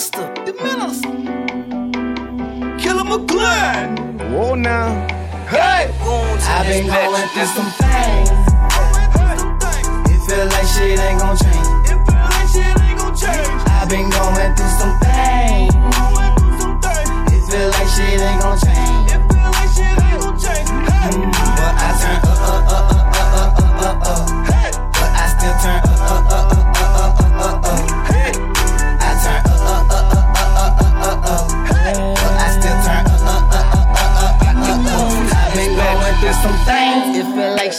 Menace. Killa McClain. Whoa now. Hey! I've been going through some things. It feel like shit ain't gon' change.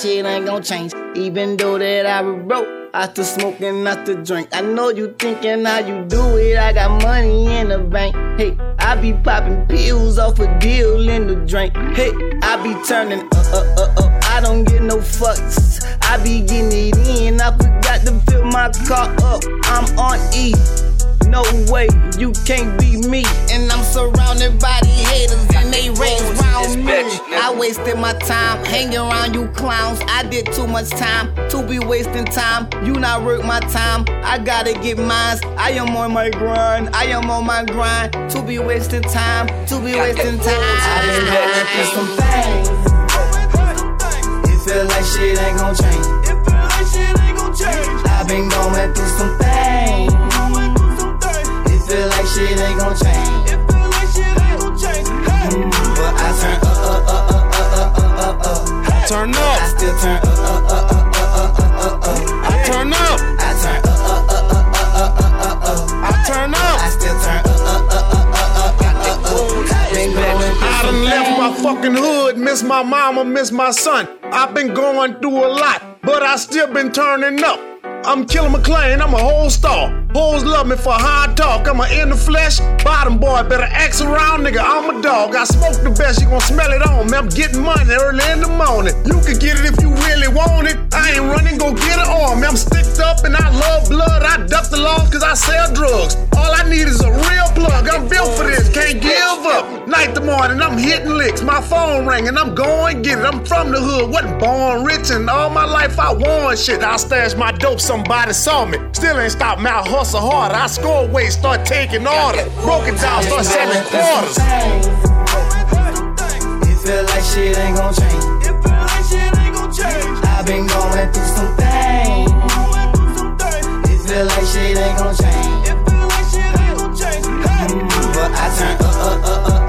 Shit ain't gon' change. Even though that I was broke. I After smoking, after drink. I know you thinking how you do it. I got money in the bank. Hey, I be popping pills off a deal in the drink. Hey, I be turning up, uh, uh, up. I don't get no fucks. I be getting it in. I forgot to fill my car up. I'm on E. No way, you can't be me. And I'm surrounded by the haters and they. I wasted my time hanging around you clowns. I did too much time to be wasting time. You not worth my time. I gotta get mines. I am on my grind. I am on my grind to be wasting time. To be wasting time. I've been going through some things. It feel like shit ain't gon' change. It feel like shit ain't gon' change. I've been going through some left my things. fucking hood, miss my mama, miss my son. I've been going through a lot, but I still been turning up. I'm Killa McClain, I'm a whole star. Hoes love me for hard talk. I'm a in the flesh, bottom boy. Better act around, nigga. I'm a dog. I smoke the best, you gon' smell it on me. I'm getting money early in the morning. You can get it if you really want it. I ain't running, go get it on me. I'm sticked up and I love blood. I duck the law cause I sell drugs. All I need is a real plug like the morning, I'm hitting licks. My phone ringing, I'm going get it. I'm from the hood, wasn't born rich, and all my life I won shit. I stashed my dope, somebody saw me. Still ain't stop, my hustle hard. I score weight, start taking orders. Broken down, start selling quarters. It feel like shit ain't gon' change. It feel like shit ain't gon' change. I've been going through some things. It feel like shit ain't gon' change. It feel like shit ain't gon' change. But I turn up, up, up, up.